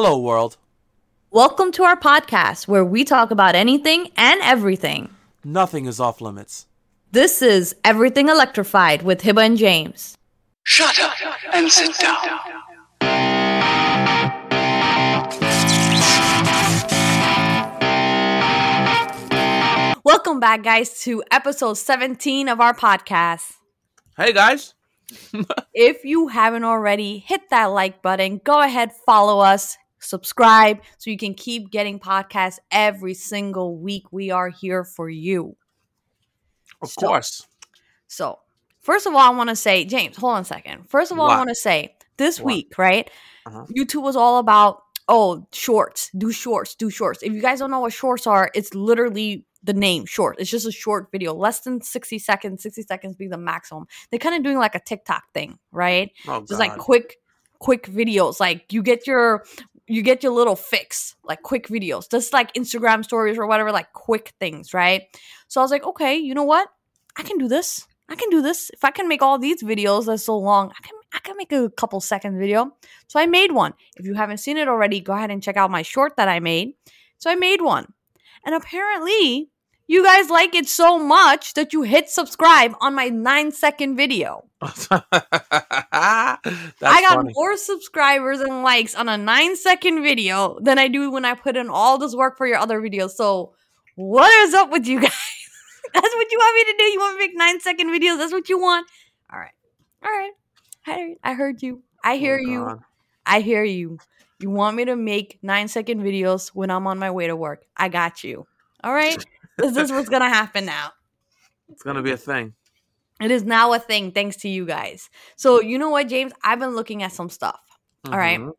Hello, world. Welcome to our podcast where we talk about anything and everything. Nothing is off limits. This is Everything Electrified with Hiba and James. Shut up and sit down. Welcome back, guys, to episode 17 of our podcast. Hey, guys. If you haven't already, hit that like button. Go ahead, follow us, subscribe so you can keep getting podcasts every single week. We are here for you. Of So- course. So, first of all, I want to say, James, hold on a second. First of all, I want to say this What? week, right? Uh-huh. YouTube was all about, oh, shorts, do shorts, do shorts. If you guys don't know what shorts are, it's literally the name short. It's just a short video, less than 60 seconds, 60 seconds being the maximum. They're kind of doing like a TikTok thing, right? Oh, Just like quick, quick videos. Like you get your you get your little fix, like quick videos, just like Instagram stories or whatever, like quick things, right? So I was like, okay, you know what? I can do this. I can do this. If I can make all these videos that's so long, I can I can make a couple second video. So I made one. If you haven't seen it already, go ahead and check out my short that I made. So I made one. And apparently, you guys like it so much that you hit subscribe on my 9 second video. I got funny. more subscribers and likes on a 9 second video than I do when I put in all this work for your other videos. So, what is up with you guys? That's what you want me to do. You want me to make nine second videos? That's what you want? All right. All right. I, I heard you. I oh, hear Oh, you. I hear you. You want me to make nine second videos when I'm on my way to work? I got you. All right. this is what's going to happen now. It's going to be a thing. It is now a thing thanks to you guys. So, you know what, James? I've been looking at some stuff. All right. Mhm.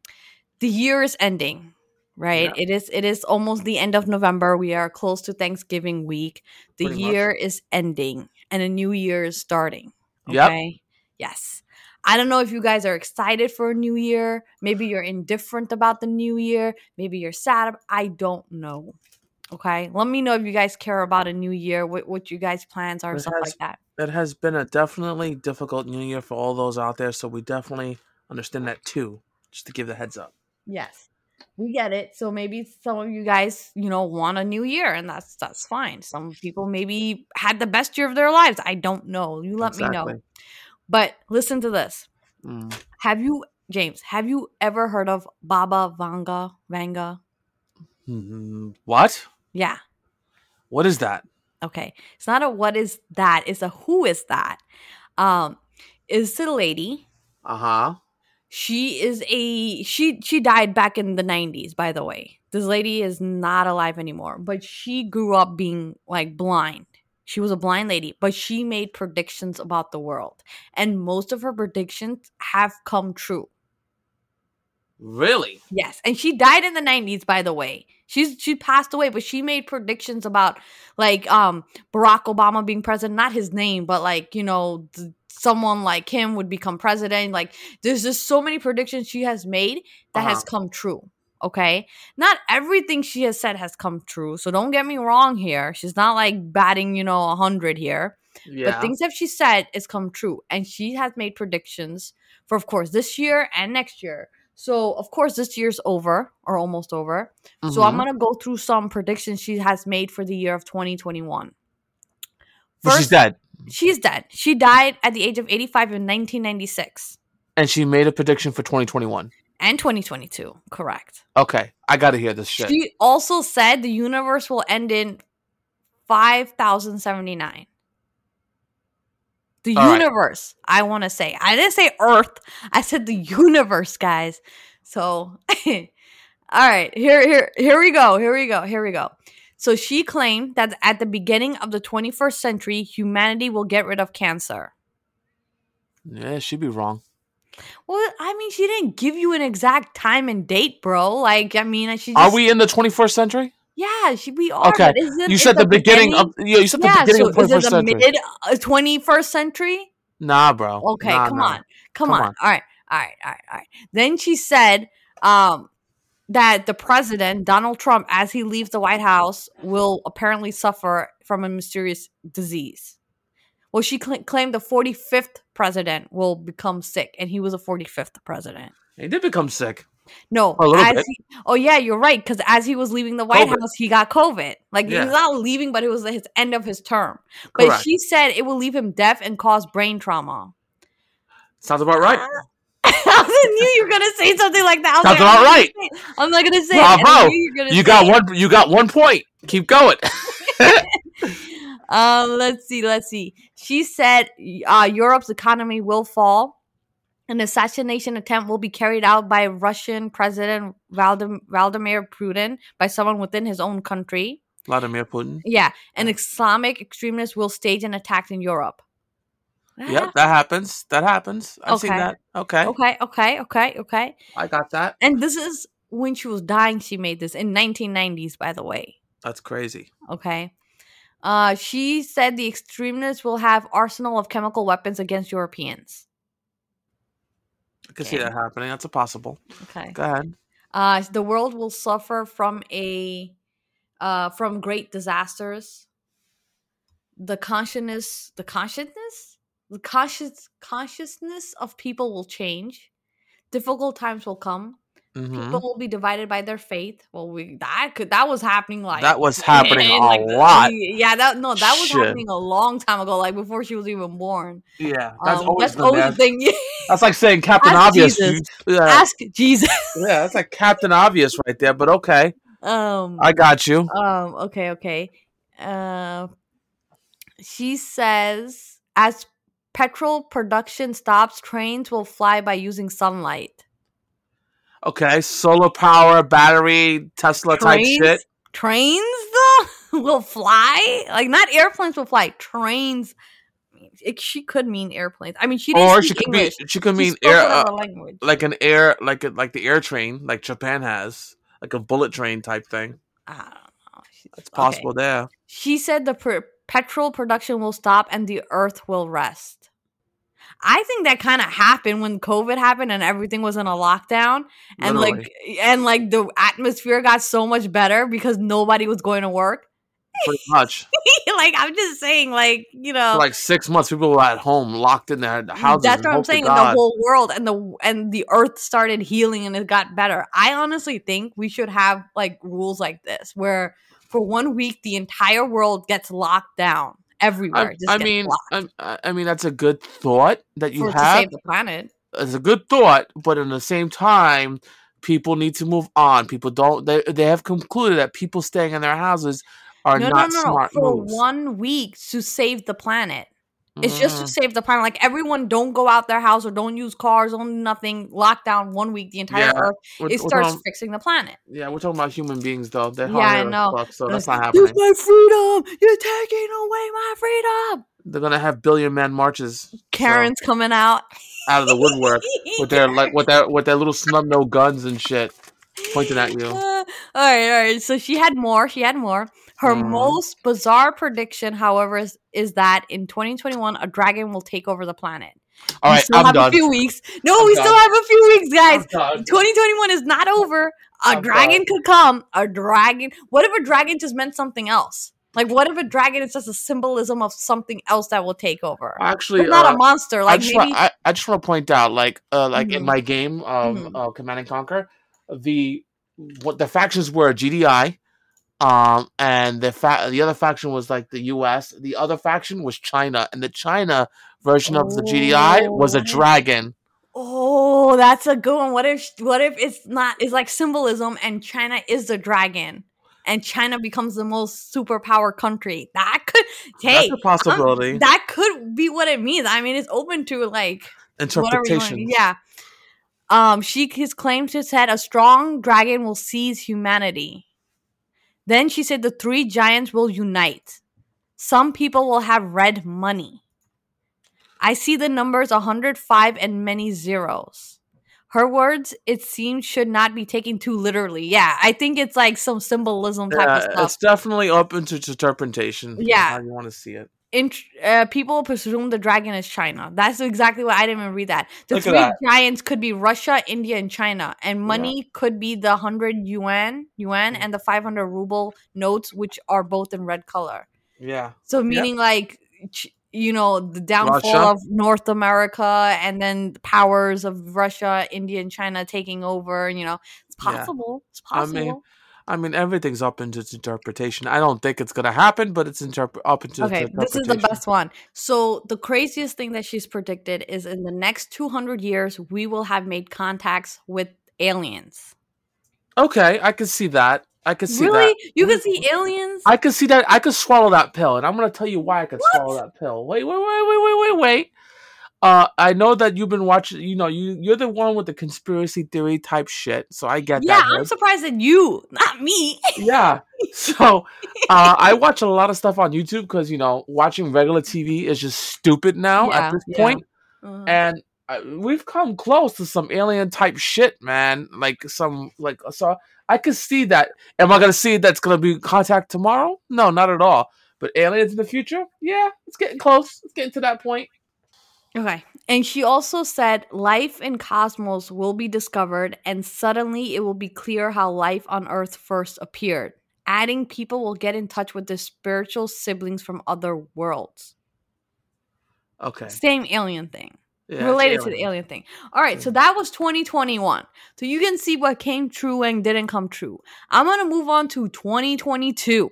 The year is ending, right? It is it is almost the end of November. We are close to Thanksgiving week. The Pretty much. year is ending and a new year is starting. Yep. Okay. Yes. I don't know if you guys are excited for a new year. Maybe you're indifferent about the new year. Maybe you're sad. I don't know. Okay. Let me know if you guys care about a new year, what, what you guys' plans are, It stuff has- like that. It has been a definitely difficult new year for all those out there, so we definitely understand that too. Just to give the heads up. Yes. We get it. So maybe some of you guys, you know, want a new year and that's that's fine. Some people maybe had the best year of their lives. I don't know. You let me know. But listen to this. Mm. Have you James, have you ever heard of Baba Vanga Vanga? Mhm. What? Yeah. What is that? Okay. It's not a what is that, it's a who is that. Um is a lady Uh huh. she is a she she died back in the 90s by the way this lady is not alive anymore but she grew up being like blind she was a blind lady but she made predictions about the world and most of her predictions have come true Really? yes and she died in the 90s by the way she's she passed away but she made predictions about like um barack obama being president not his name but like you know th- someone like him would become president like there's just so many predictions she has made that has Uh-huh. come true okay not everything she has said has come true so don't get me wrong here she's not like batting you know 100 here Yeah. but things that she said is come true and she has made predictions for of course this year and next year so of course this year's over or almost over. So i'm Mhm. gonna go through some predictions she has made for the year of 2021 But she's dead, she's dead. She died at the age of 85 in 1996 and she made a prediction for 2021. and 2022 correct. Okay, I got to hear this shit. she also said the universe will end in 5079 the All right. universe i want to say i didn't say earth i said the universe guys so all right here here here we go here we go here we go so she claimed that at the beginning of the 21st century humanity will get rid of cancer Yeah, she'd be wrong. well i mean she didn't give you an exact time and date bro like i mean she just, Are we in the 21st century? Yeah she we are Okay, isn't You said the beginning of yeah, you said the yeah, beginning so of the is it 21st the century. mid uh, twenty first century? Nah, bro. Okay, Nah, come nah. on, come, Come on. on. All right, all right, all right, all right. Then she said um, that the president Donald Trump, as he leaves the White House, will apparently suffer from a mysterious disease. Well, she cl- claimed the forty fifth president will become sick, and he was a forty fifth president. He did become sick. No, A little as bit. he- oh yeah, you're right. Because as he was leaving the White COVID. House, he got COVID. Like he Yeah. was not leaving, but it was his end of his term. But Correct. she said it will leave him deaf and cause brain trauma. Sounds about right. I knew you were gonna say something like that. Sounds like, about I'm right. I'm not gonna say. it. And I Bravo. you got it. one. You got one point. Keep going. Um, let's see, let's see. She said uh, Europe's economy will fall. An assassination attempt will be carried out by Russian President Vladimir Putin by someone within his own country. Vladimir Putin. Yeah, an Islamic extremist will stage an attack in Europe. Yep, that happens. That happens. I've seen that. Okay, Okay, okay, okay, okay. I got that. And this is when she was dying. She made this in 1990s, by the way. That's crazy. Okay. Uh, she said the extremists will have arsenal of chemical weapons against Europeans. I can see that happening. That's a possible. Okay. Go ahead. Uh, the world will suffer from a uh, from great disasters. The consciousness, the consciousness, the conscious consciousness of people will change. Difficult times will come. Hmm People will be divided by their faith. Well, we that could that was happening like That was happening in, a like, lot. Yeah, that no, that was Shit. happening a long time ago, like before she was even born. Yeah, that's Um, always that's been always the thing. That's like saying Captain Ask Obvious. Jesus. Yeah, Ask Jesus. yeah, that's like Captain Obvious right there. But okay, Um, I got you. Um. Okay. Okay. Uh, she says as petrol production stops, trains will fly by using sunlight. Okay, solar power, battery, Tesla type Trains, shit. trains though will fly. Like not airplanes will fly. Trains. It, she could mean airplanes. I mean, she didn't Or she could English. be. She could She mean air, uh, language. like an air, like a, like the air train, like Japan has, like a bullet train type thing. I don't know. She's- It's okay. possible there. She said the per- petrol production will stop and the earth will rest. I think that kind of happened when COVID happened and everything was in a lockdown and like and like the atmosphere got so much better because nobody was going to work. Pretty much. like I'm just saying like, you know, For like six months, people were at home, locked in their houses. that's what I'm saying. The whole world and the and the earth started healing and it got better. I honestly think we should have like rules like this where for one week the entire world gets locked down everywhere. I, just I mean. I, I mean, that's a good thought that you for, to have. save the planet. It's a good thought, but in the same time, people need to move on. People don't. They they have concluded that people staying in their houses are no, not no, no. smart For moves. one week to save the planet. It's just to Mm. save the planet. Like everyone, don't go out their house or don't use cars, don't do nothing. Lockdown one week, the entire Yeah, earth. We're- It we're starts talking- fixing the planet. yeah, we're talking about human beings though. They're Yeah, I know. fuck, so that's not Use happening. my freedom. You're taking away my freedom. They're gonna have billion man marches Karen's coming out. out of the woodwork with their like with their with their little snub no guns and shit pointing at you. Uh, all right, all right. So she had more. She had more. Her Mhm. most bizarre prediction, however, is, is that in 2021 a dragon will take over the planet. All we right, still I'm have done. a few weeks. No, I'm we done. still have a few weeks, guys. 2021 is not over. A I'm dragon done. could come. A dragon. What if a dragon just meant something else? Like, what if a dragon is just a symbolism of something else that will take over? Actually, It's not uh, a monster. I Like just, maybe. I, I just want to point out, like, uh, like in Mhm. my game of Mhm. uh, Command and Conquer, the what the factions were GDI, um, and the fa- the other faction was like the U.S. The other faction was China, and the China version of the GDI was a Oh. dragon. Oh, that's a good one. What if what if it's not it's like symbolism and China is the dragon and China becomes the most superpower country? That could hey That's a possibility. um, that could be what it means. I mean, it's open to like. Interpretation. Yeah. Um, she has claims to said a strong dragon will seize humanity. Then she said the three giants will unite. Some people will have red money. I see the numbers 105 and many zeros. Her words, it seems, should not be taken too literally. Yeah, I think it's like some symbolism type Yeah, of stuff. it's definitely open to interpretation. Yeah. how you want to see it. Int- uh, people presume the dragon is China. That's exactly what I didn't even read that. The Look three giants could be Russia, India, and China, and money could be the hundred yuan, yuan, Mm. and the five hundred ruble notes, which are both in red color. Yeah. So meaning like. You know the downfall Russia? of North America and then the powers of Russia, India, and China taking over. You know, it's Yeah. possible. It's I mean, possible. I mean, everything's up into its interpretation. I don't think it's gonna happen, but it's interp- up into its Okay, this is the best one. So the craziest thing that she's predicted is in the next 200 years we will have made contacts with aliens. Okay, I can see that. I can see really? that. You can see aliens? I can see that. I could swallow that pill, and I'm gonna tell you why I could swallow that pill. Wait, wait, wait, wait, wait, wait, wait. Uh, I know that you've been watching. You know, you you're the one with the conspiracy theory type shit. So I get yeah, that. Yeah, I'm surprised at you, not me. yeah. So uh, I watch a lot of stuff on YouTube because you know watching regular TV is just stupid now Yeah, at this yeah. point. Uh, and uh, we've come close to some alien type shit, man. Like some like so I could see that. Am I gonna see that's gonna be contact tomorrow? No, not at all. But aliens in the future, yeah, it's getting close. It's getting to that point. Okay. And she also said life in cosmos will be discovered and suddenly it will be clear how life on earth first appeared. Adding people will get in touch with their spiritual siblings from other worlds. Okay, Same alien thing. yeah, related to the alien. thing. All right, so Mhm. that was 2021. So you can see what came true and didn't come true. I'm going to move on to 2022.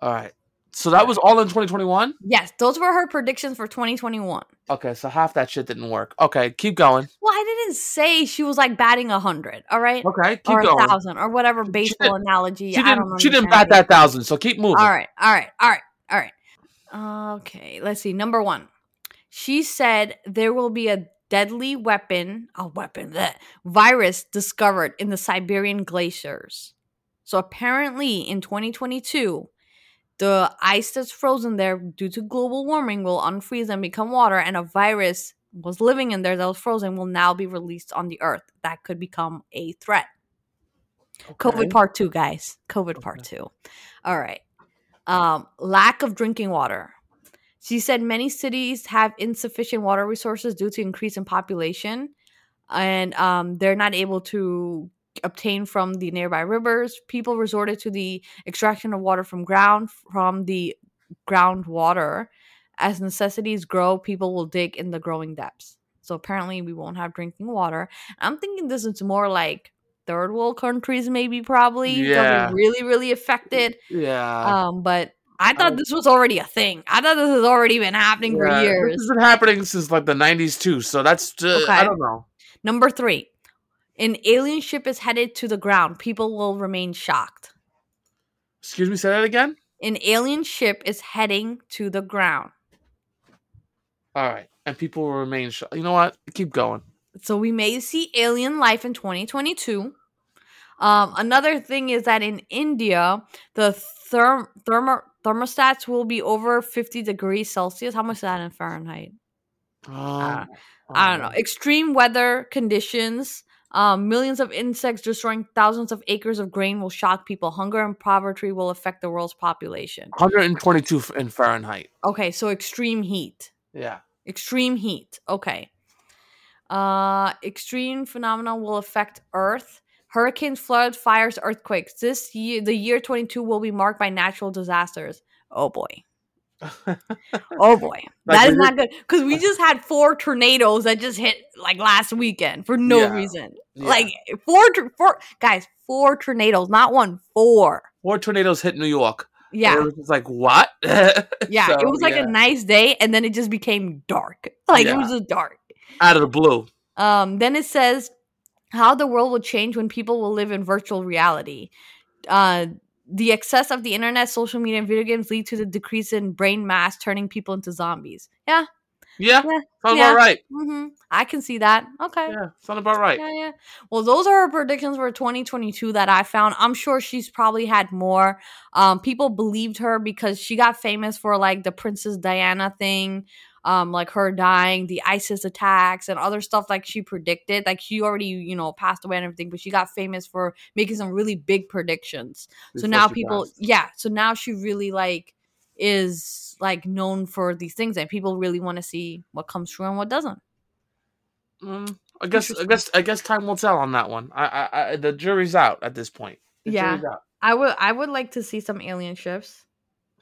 All right, so that was all in 2021. Yes, those were her predictions for 2021. Okay, so half that shit didn't work. Okay, keep going. Well, I didn't say she was like batting a 100, all right? Okay, keep or a going. thousand or whatever baseball analogy. She I don't didn't. She didn't bat that thousand. So keep moving. All right, all right, all right, all right. Okay, let's see. Number one, she said there will be a deadly weapon, a weapon, that virus discovered in the Siberian glaciers. So apparently, in 2022, the ice that's frozen there due to global warming will unfreeze and become water, and a virus was living in there that was frozen will now be released on the earth. That could become a threat. Okay. COVID part two, guys. COVID part two. All right. Um, lack of drinking water. She said many cities have insufficient water resources due to increase in population, and um, they're not able to obtain from the nearby rivers. People resorted to the extraction of water from ground from the groundwater. As necessities grow, people will dig in the growing depths. So apparently, we won't have drinking water. I'm thinking this is more like third world countries, maybe probably. Yeah. really, really affected. Yeah. Um, but I thought this was already a thing. I thought this has already been happening for years. This has been happening since like the '90s too. So that's uh, I don't know. Number three, an alien ship is headed to the ground. People will remain shocked. Excuse me. Say that again. An alien ship is heading to the ground. All right, and people will remain. shocked. you know what? Keep going. So we may see alien life in 2022. Um, another thing is that in India, the therm- thermo- thermostats will be over 50 degrees Celsius. How much is that in Fahrenheit? Um, I don't know. Extreme weather conditions, um, millions of insects destroying thousands of acres of grain will shock people. Hunger and poverty will affect the world's population. 122 in Fahrenheit. Okay, so extreme heat. Yeah. Extreme heat. Okay. Uh, extreme phenomena will affect Earth. Hurricanes, floods, fires, earthquakes. This year, the year 22 will be marked by natural disasters. Oh boy. Oh boy. Like, that is not good. Because we just had four tornadoes that just hit like last weekend for no Yeah. reason. Yeah. Like four, four, guys, four tornadoes, not one, four. Four tornadoes hit New York. Yeah. It was like what? Yeah. So, it was like yeah. a nice day and then it just became dark. Like it was just dark. out of the blue. Um, then it says how the world will change when people will live in virtual reality. Uh, the excess of the internet, social media, and video games lead to the decrease in brain mass, turning people into zombies. Yeah, Yeah, Yeah, sounds yeah. about right. hmm I can see that. Okay. Yeah, sound about right. Yeah, yeah. Well, those are her predictions for 2022 that I found. I'm sure she's probably had more. Um, people believed her because she got famous for like the Princess Diana thing, um, like her dying, the ISIS attacks, and other stuff like she predicted. Like she already, you know, passed away and everything, but she got famous for making some really big predictions. so now people, passed. yeah. So now she really like is like known for these things, and people really want to see what comes true and what doesn't. Mm, I guess, I guess, I guess time will tell on that one. I, I, I the jury's out at this point. The Yeah. jury's out. I would, I would like to see some alien ships.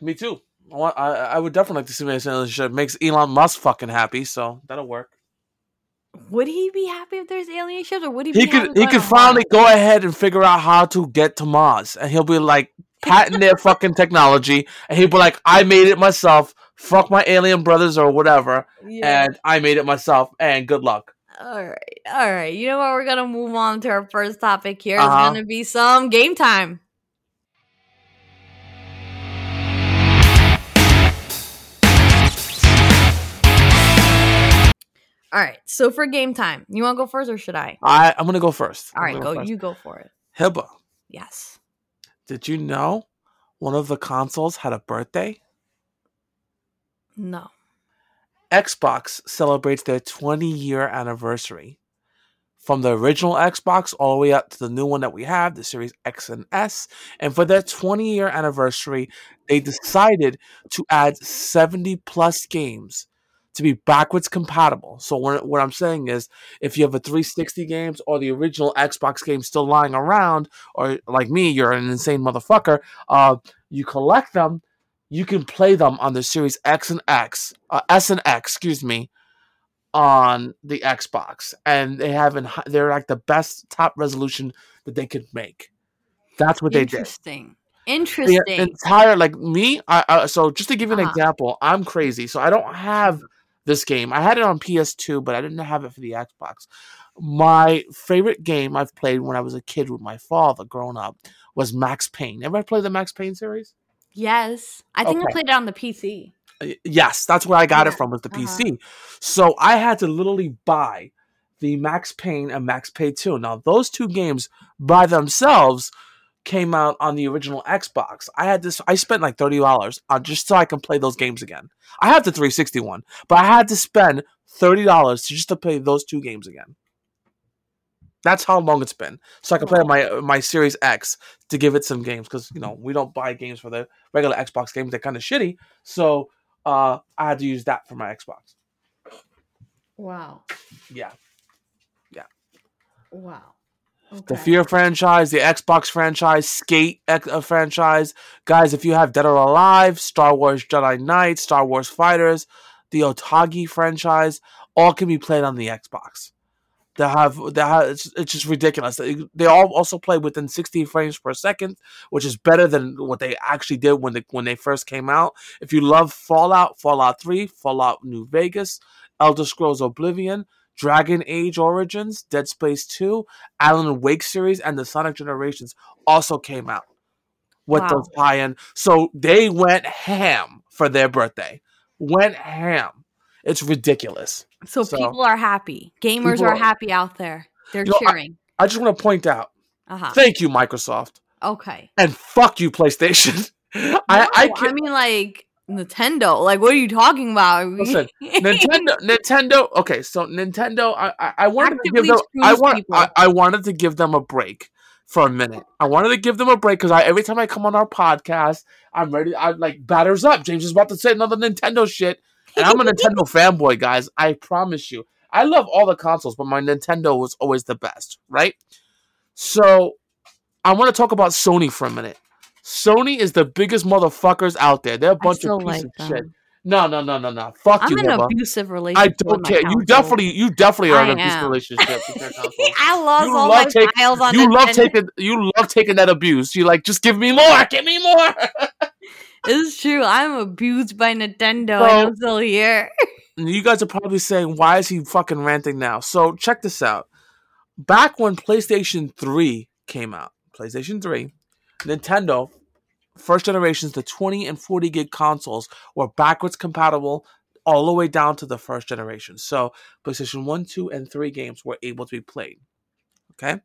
Me too. I, want- I, I would definitely like to see this alien ship. Makes Elon Musk fucking happy, so that'll work. Would he be happy if there's alien ships, or would he? He could he could finally Mars? go ahead and figure out how to get to Mars, and he'll be like patent their fucking technology, and he'll be like, "I made it myself. Fuck my alien brothers or whatever, Yeah. and I made it myself. And good luck." All right, all right. You know what? We're gonna move on to our first topic here. Uh-huh. It's gonna be some game time. All right. So for game time, you want to go first or should I? I I'm gonna go first. All right, go. first. You go for it. Hiba, Yes. did you know one of the consoles had a birthday? No. Xbox celebrates their 20 year anniversary. From the original Xbox all the way up to the new one that we have, the Series X and S. And for their 20 year anniversary, they decided to add 70 plus games to be backwards compatible. So, what, what I'm saying is, if you have a 360 games or the original Xbox game still lying around, or like me, you're an insane motherfucker, uh, you collect them you can play them on the Series X and X, uh, S and X, excuse me, on the Xbox, and they have in, they're like the best top resolution that they could make. That's what they did. Interesting. The Interesting. entire like me, I, I so just to give you an Uh-huh. example, I'm crazy, so I don't have this game. I had it on PS2, but I didn't have it for the Xbox. My favorite game I've played when I was a kid with my father, growing up, was Max Payne. Ever play the Max Payne series? yes. I think I played it on the PC. Yes, that's where I got it from was the uh-huh. PC. So I had to literally buy the Max Payne and Max Payne 2. Now those two games by themselves came out on the original Xbox. I had this I spent like $30 on just so I can play those games again. I have the 360 one, but I had to spend $30 just to play those two games again. That's how long it's been. So I can play my my Series X to give it some games because you know we don't buy games for the regular Xbox games. They're kind of shitty. So uh, I had to use that for my Xbox. Wow. Yeah. Yeah, Wow. The Fear franchise, the Xbox franchise, Skate X- uh, franchise, guys. If you have Dead or Alive, Star Wars Jedi Knight, Star Wars Fighters, the Otogi franchise, all can be played on the Xbox. They have, they have it's, it's just ridiculous. They, they all also play within 60 frames per second, which is better than what they actually did when they when they first came out. If you love Fallout, Fallout 3, Fallout New Vegas, Elder Scrolls Oblivion, Dragon Age Origins, Dead Space 2, Alan Wake series, and the Sonic Generations also came out with Wow. those tie-in. So they went ham for their birthday. Went ham. It's ridiculous. So, So- people are happy. Gamers are are- happy out there. They're You know, I- cheering. I just want to point out, uh huh. thank you, Microsoft, Okay. and fuck you, PlayStation. I, No, I I can mean, like Nintendo. Like, what are you talking about? Listen, Nintendo. Nintendo. Okay, so Nintendo. I I, I wanted to give them. I want. I, I wanted to give them a break for a minute. I wanted to give them a break because I every time I come on our podcast, I'm ready. I'm like batters up. James is about to say another Nintendo shit, and I'm a Nintendo fanboy, guys. I promise you. I love all the consoles, but my Nintendo was always the best, right? So I want to talk about Sony for a minute. Sony is the biggest motherfuckers out there. They're a bunch of pieces like of shit. No, no, no, no, no. Fuck I'm you, in an Hiba. abusive relationship. I don't care. You definitely, you definitely are in a abusive relationship with. I lost You all love my take- files on You love Nintendo. taking, you love taking that abuse. You like, just give me more, give me more. It's true. I'm abused by Nintendo, So- and I'm still here. You guys are probably saying, why is he fucking ranting now? So check this out. Back when PlayStation 3 came out, PlayStation 3, Nintendo, first generations, the 20 and 40 gig consoles were backwards compatible all the way down to the first generation. So PlayStation 1, 2, and 3 games were able to be played. Okay?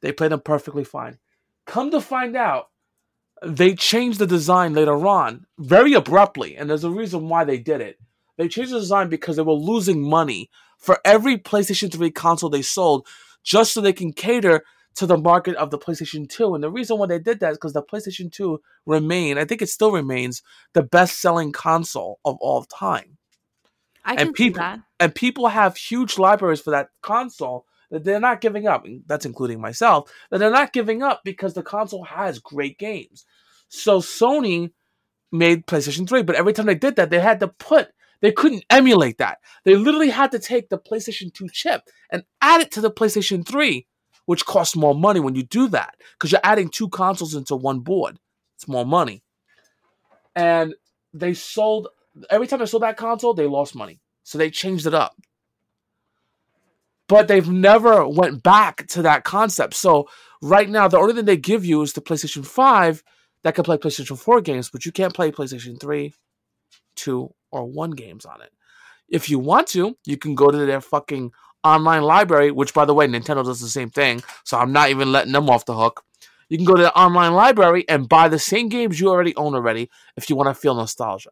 They played them perfectly fine. Come to find out, they changed the design later on very abruptly, and there's a reason why they did it. They changed the design because they were losing money for every PlayStation 3 console they sold just so they can cater to the market of the PlayStation 2. And the reason why they did that is because the PlayStation 2 remained, I think it still remains, the best selling console of all time. I And can see that. And people have huge libraries for that console that they're not giving up. and That's including myself. That they're not giving up because the console has great games. So Sony made PlayStation 3, but every time they did that, they had to put they couldn't emulate that. They literally had to take the PlayStation 2 chip and add it to the PlayStation 3, which costs more money when you do that because you're adding two consoles into one board. It's more money. And they sold every time they sold that console, they lost money. So they changed it up. But they've never went back to that concept. So right now, the only thing they give you is the PlayStation 5 that can play PlayStation 4 games, but you can't play PlayStation 3, 2, or 1 games on it. If you want to, you can go to their fucking online library, which by the way, Nintendo does the same thing, so I'm not even letting them off the hook. You can go to the online library and buy the same games you already own already if you want to feel nostalgia.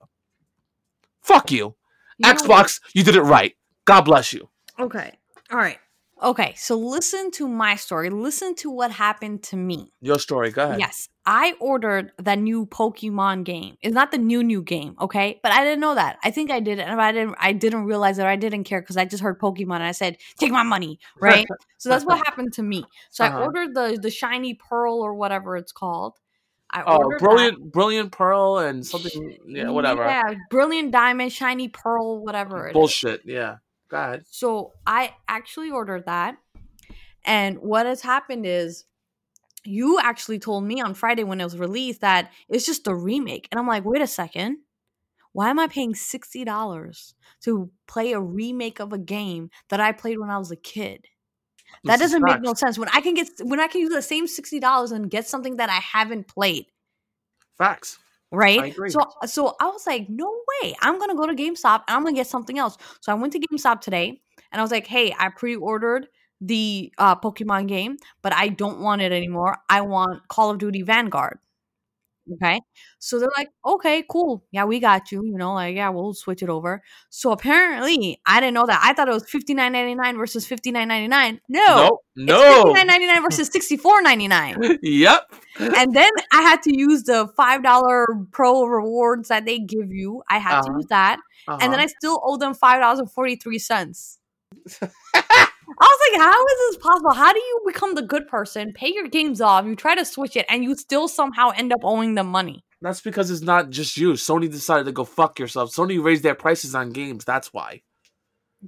Fuck you. You Xbox, you did it right. God bless you. Okay. All right. Okay. So listen to my story. Listen to what happened to me. Your story, go ahead. Yes. I ordered that new Pokemon game. It's not the new new game, okay? But I didn't know that. I think I did and I didn't. I didn't realize that I didn't care because I just heard Pokemon and I said, "Take my money," right? so that's what happened to me. So Uh-huh. I ordered the the shiny pearl or whatever it's called. I Oh, ordered that. brilliant, brilliant pearl and something. Yeah, whatever. Yeah, brilliant diamond, shiny pearl, whatever. it is. Bullshit. Yeah. Go ahead. So I actually ordered that. And what has happened is you actually told me on Friday when it was released that it's just a remake. And I'm like, wait a second. Why am I paying $60 to play a remake of a game that I played when I was a kid? That doesn't make no sense. When I can get when I can use the same $60 and get something that I haven't played Facts. right? So so I was like, no way. I'm gonna go to GameStop and I'm gonna get something else. So I went to GameStop today and I was like, hey, I pre-ordered the uh, Pokemon game, but I don't want it anymore. I want Call of Duty Vanguard. Okay. So they're like, okay, cool. Yeah, we got you. You know, like, yeah, we'll switch it over. So apparently, I didn't know that. I thought it was fifty nine ninety nine versus fifty nine ninety nine. No, no. No. fifty nine ninety nine versus sixty four ninety nine yep. and then I had to use the five dollar pro rewards that they give you. I had to Uh-huh. use that, and then Uh-huh. I still owe them five dollars and forty three cents. I was like, how is this possible? How do you become the good person, pay your games off, you try to switch it, and you still somehow end up owing them money? That's because it's not just you. Sony decided to go fuck yourself. Sony raised their prices on games. That's why.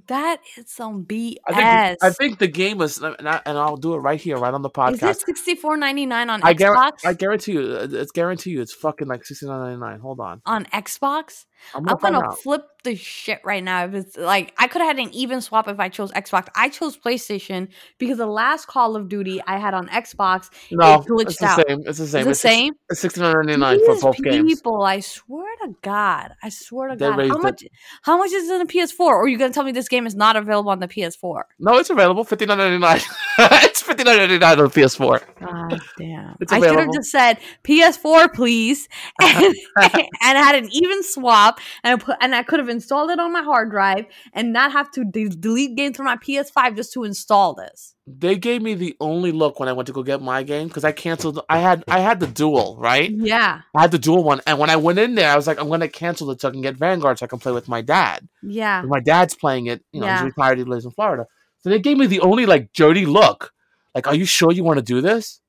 That is some BS. I think. I think the game is, and, I, and I'll do it right here, right on the podcast. is it sixty four ninety nine on I, Xbox? guarantee, I guarantee you, it's guarantee you, it's fucking like sixty nine ninety nine. Hold on, on Xbox? I'm I'm gonna, find gonna flip the shit right now. If it's like I could have had an even swap if I chose Xbox. I chose PlayStation because the last Call of Duty I had on Xbox No, glitched it's the out. same. It's the same. it's the same. It's sixty nine ninety nine for both games. people, I swear to God, I swear to They God, how it. much? How much is it on the PS4? Or are you gonna tell me this game is not available on the PS4? No, it's available. Fifty nine ninety nine. it's fifty nine ninety nine on PS4. God damn! It's I should have just said PS4, please, and, and I had an even swap, and I put and I could have installed it on my hard drive and not have to de- delete games from my PS5 just to install this. They gave me the only look when I went to go get my game because I canceled. I had I had the dual right. Yeah, I had the dual one, and when I went in there, I was like, I'm gonna cancel it so I can get Vanguard so I can play with my dad. yeah. My dad's playing it. You know, Yeah. he's retired. He lives in Florida. So they gave me the only like dirty look. Like, are you sure you want to do this?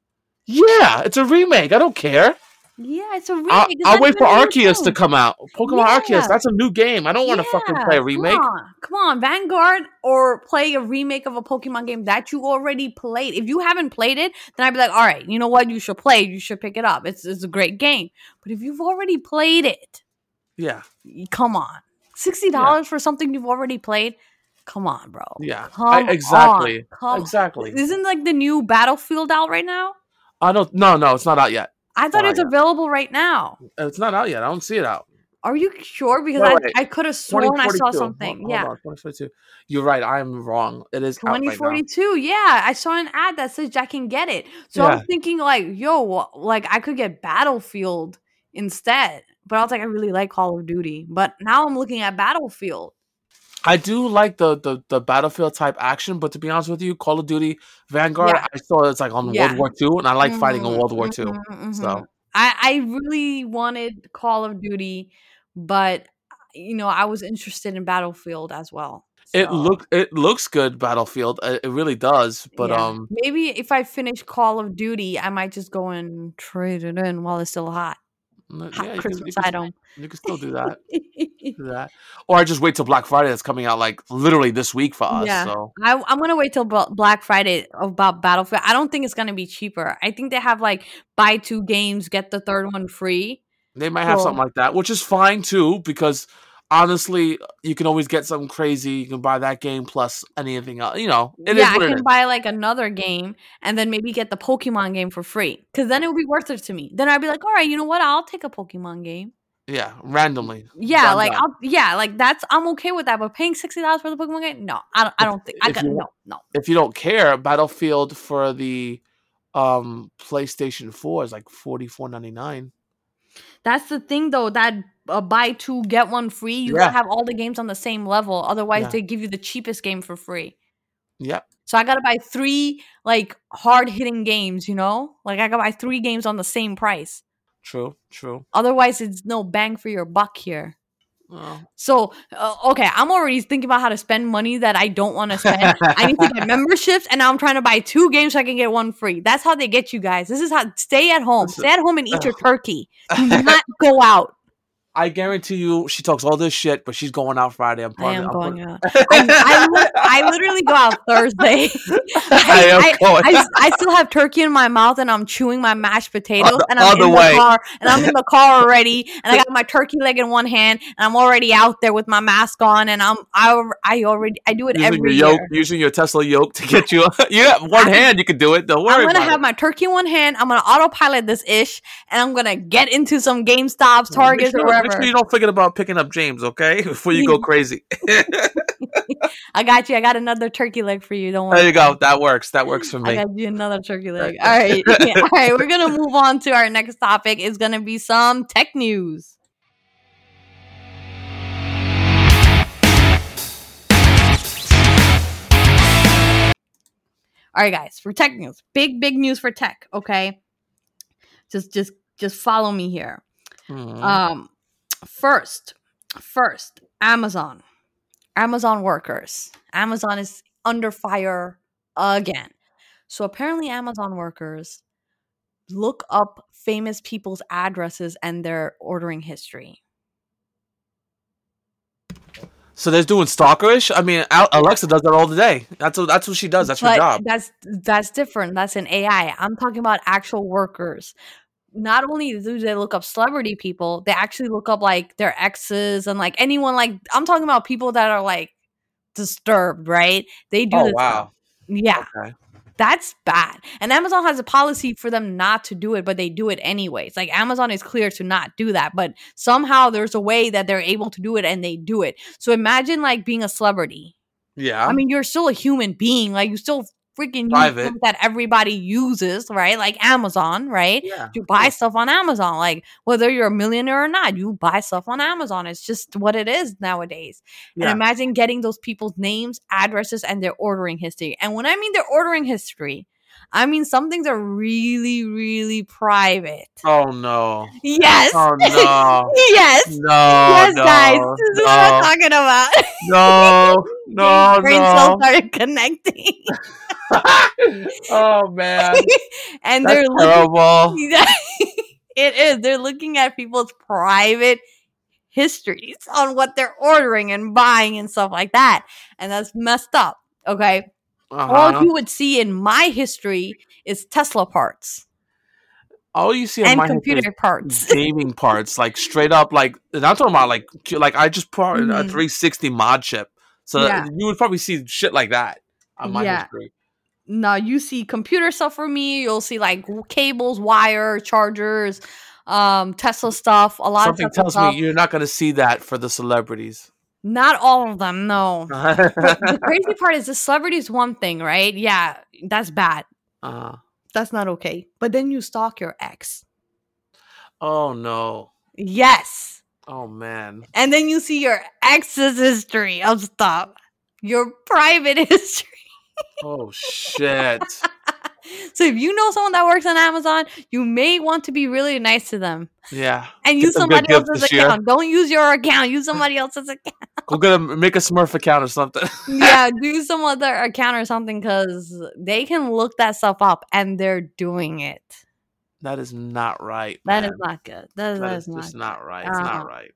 Yeah, it's a remake. I don't care. Yeah, it's a remake. I'll, I'll wait for Arceus to come out. Pokemon Yeah. Arceus, that's a new game. I don't want to fucking play a remake. Come on, come on, Vanguard, or play a remake of a Pokemon game that you already played. If you haven't played it, then I'd be like, all right, you know what? You should play. You should pick it up. It's it's a great game. But if you've already played it, Yeah, come on, sixty dollars for something you've already played. Come on, bro. yeah, Come I- exactly, on. Come exactly. Isn't like the new Battlefield out right now? I don't. No, no, it's not out yet. I thought it's available right now. Uh, it's not out yet. I don't see it out. Are you sure? Because No, I. I could have sworn I saw something. Hold- hold yeah. on, 2042. You're right. I'm wrong. It is out right now. 2042 yeah i saw an ad that says i can get it so i Yeah. was thinking like yo like i could get battlefield instead but i was like i really like call of duty but now i'm looking at battlefield I do like the, the the battlefield type action, but to be honest with you, Call of Duty Vanguard, Yeah. I saw it's like on Yeah. World War II, and I like fighting in Mhm, World War II. mhm, mhm. So I, I really wanted call of duty but you know i was interested in battlefield as well it look it looks good, Battlefield. It, it really does. But yeah. um, maybe if i finish call of duty i might just go and trade it in while it's still hot Hot you can, Christmas you, can, item. you can still do that. That, or I just wait till Black Friday. That's coming out like literally this week for us. Yeah. So I, I'm gonna wait till Bla- Black Friday about Battlefield. I don't think it's gonna be cheaper. I think they have like buy two games, get the third one free. they might have Cool. something like that, which is fine too. Because honestly, you can always get something crazy. You can buy that game plus anything else. You know, it is yeah, I can buy like another game and then maybe get the Pokemon game for free. Cause then it would be worth it to me. Then I'd be like, all right, you know what? I'll take a Pokemon game. Yeah, randomly. Yeah, Done, like. I'll yeah, like that's I'm okay with that. But paying sixty dollars for the Pokemon game? No, I don't I don't think I got no, no. if you don't care, Battlefield for the um PlayStation Four is like forty four ninety nine. That's the thing though, that uh, buy two get one free, you Yeah. gotta have all the games on the same level. Otherwise Yeah. they give you the cheapest game for free. Yep. So I gotta buy three like hard hitting games, you know? Like I gotta buy three games on the same price. True. True. Otherwise it's no bang for your buck here. Well, So uh, okay, I'm already thinking about how to spend money that I don't want to spend. I need to get memberships, and now I'm trying to buy two games so I can get one free. That's how they get you guys. This is how stay at home, stay at home and eat your turkey. Do not go out. I guarantee you, she talks all this shit, but she's going out Friday. I'm I probably, am I'm going probably- out. I, I, li- I literally go out Thursday. I am I. I, I still have turkey in my mouth and I'm chewing my mashed potatoes the and I'm in the way. car and I'm in the car already and I got my turkey leg in one hand and I'm already out there with my mask on and I'm I, I already I do it using every your yoke, year. using your Tesla yoke to get you. you have one hand, you can do it. Don't worry I'm gonna have it. my turkey in one hand. I'm gonna autopilot this ish, and I'm gonna get into some GameStops, Make Targets, sure, or make sure you don't forget about picking up James, okay? Before you go crazy. I got you. I got another turkey leg for you. Don't worry. there you go. That works. That works for me. I got you another turkey leg. All right. All right. We're going to move on to our next topic. It's going to be some tech news. All right, guys, for tech news. Big, big news for tech. Okay. Just, just, just follow me here. Mhm. Um, first, first, Amazon, Amazon workers. Amazon is under fire again. So apparently, Amazon workers look up famous people's addresses and their ordering history. so they're doing stalkerish. I mean, Alexa does that all the day. That's what, that's what she does. That's her job. That's that's different. That's an AI. I'm talking about actual workers. Not only do they look up celebrity people, they actually look up like their exes and like anyone like I'm talking about people that are like disturbed, right? They do Oh wow. Yeah. Okay. That's bad. And Amazon has a policy for them not to do it, but they do it anyways. Like Amazon is clear to not do that, but somehow there's a way that they're able to do it and they do it. So imagine like being a celebrity. Yeah. I mean, you're still a human being. Like you still freaking Private. that everybody uses, right? Like Amazon, right? yeah. You buy stuff on Amazon. Like whether you're a millionaire or not, you buy stuff on Amazon. It's just what it is nowadays. Yeah. And imagine getting those people's names, addresses, and their ordering history. And when I mean their ordering history, I mean some things are really, really private. Oh no. Yes. Oh no. yes. No. yes, no, guys. This is no, what I'm talking about. No. No. Brain no. cells started connecting. oh man. and That's they're looking terrible. it is. They're looking at people's private histories on what they're ordering and buying and stuff like that. And that's messed up. Okay. Uh-huh. All you would see in my history is Tesla parts All you see in and my history is computer parts. gaming parts, like straight up, like and I'm talking about like like I just put in a Mhm. 360 mod chip, so Yeah. you would probably see shit like that on my Yeah. history. no, you see computer stuff for me. You'll see like cables, wire, chargers, um, Tesla stuff, a lot Something of Tesla tells stuff. me you're not going to see that for the celebrities. Not all of them, no. The crazy part is the celebrity is one thing, right? Yeah, that's bad. Uh, that's not okay. But then you stalk your ex. oh no! Yes. Oh man! And then you see your ex's history of stuff. Your private history. Oh shit! so if you know someone that works on Amazon, you may want to be really nice to them. Yeah, And Get use somebody else's this year. account. Don't use your account. Use somebody else's account. Go get a make a Smurf account or something. yeah, do some other account or something because they can look that stuff up and they're doing it. That is not right. That is not good. That, That that is is not not right. It's not Uh-uh. right.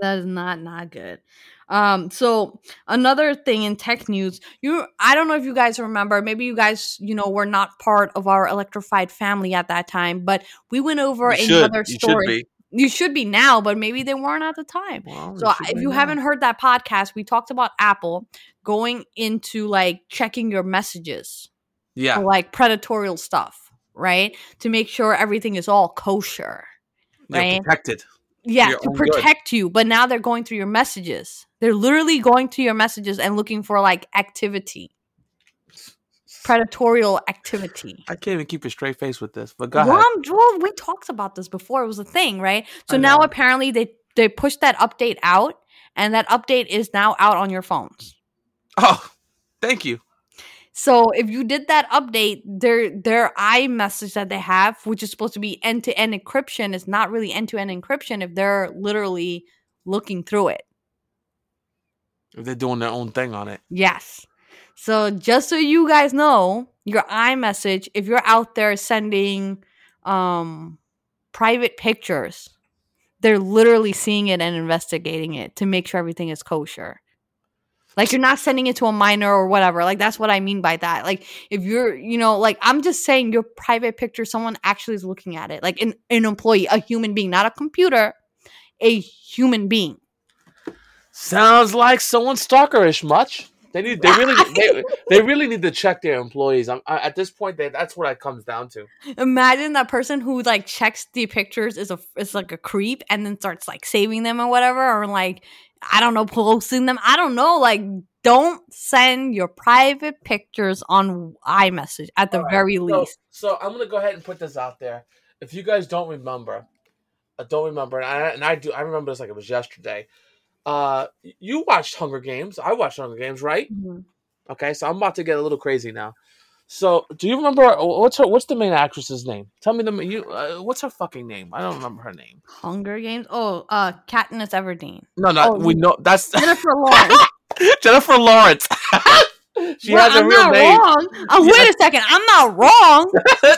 That is not not good. Um, so another thing in tech news, you I don't know if you guys remember, maybe you guys, you know, were not part of our electrified family at that time, but we went over You another You should story. You should be now, but maybe they weren't at the time. Well, So if you now. haven't heard that podcast, we talked about Apple going into like checking your messages yeah, for like predatorial stuff, right? To make sure everything is all kosher. you're right? protected. Yeah, to own good. protect you. But now they're going through your messages. They're literally going to your messages and looking for like activity, predatorial activity. I can't even keep a straight face with this. But go Well, well, we talked about this before. It was a thing, right? So now apparently they they pushed that update out, and that update is now out on your phones. Oh, thank you. So if you did that update, their their iMessage that they have, which is supposed to be end to end encryption, is not really end to end encryption if they're literally looking through it. If they're doing their own thing on it. Yes. So just so you guys know, your iMessage, if you're out there sending um private pictures, they're literally seeing it and investigating it to make sure everything is kosher. Like you're not sending it to a minor or whatever. Like that's what I mean by that. Like if you're, you know, like I'm just saying your private picture, someone actually is looking at it. Like an, an employee, a human being, not a computer, a human being. Sounds like someone stalkerish much. They need. They really. they, they really need to check their employees. I'm, I, at this point, they, that's what it comes down to. Imagine that person who like checks the pictures is a is like a creep and then starts like saving them or whatever or like I don't know posting them. I don't know. Like don't send your private pictures on iMessage at the right, very so- least. So, I'm gonna go ahead and put this out there. If you guys don't remember, I don't remember, and I, and I do. I remember this like it was yesterday. Uh, you watched Hunger Games. I watched Hunger Games, right? Okay, so I'm about to get a little crazy now. So, do you remember uh, what's her? What's the main actress's name? Tell me the you. Uh, what's her fucking name? I don't remember her name. Hunger Games. Oh, uh, Katniss Everdeen. No, no, Oh, we know that's Jennifer Lawrence. Jennifer Lawrence. she Well, has a I'm real not name. wrong. Oh, wait a second. I'm not wrong.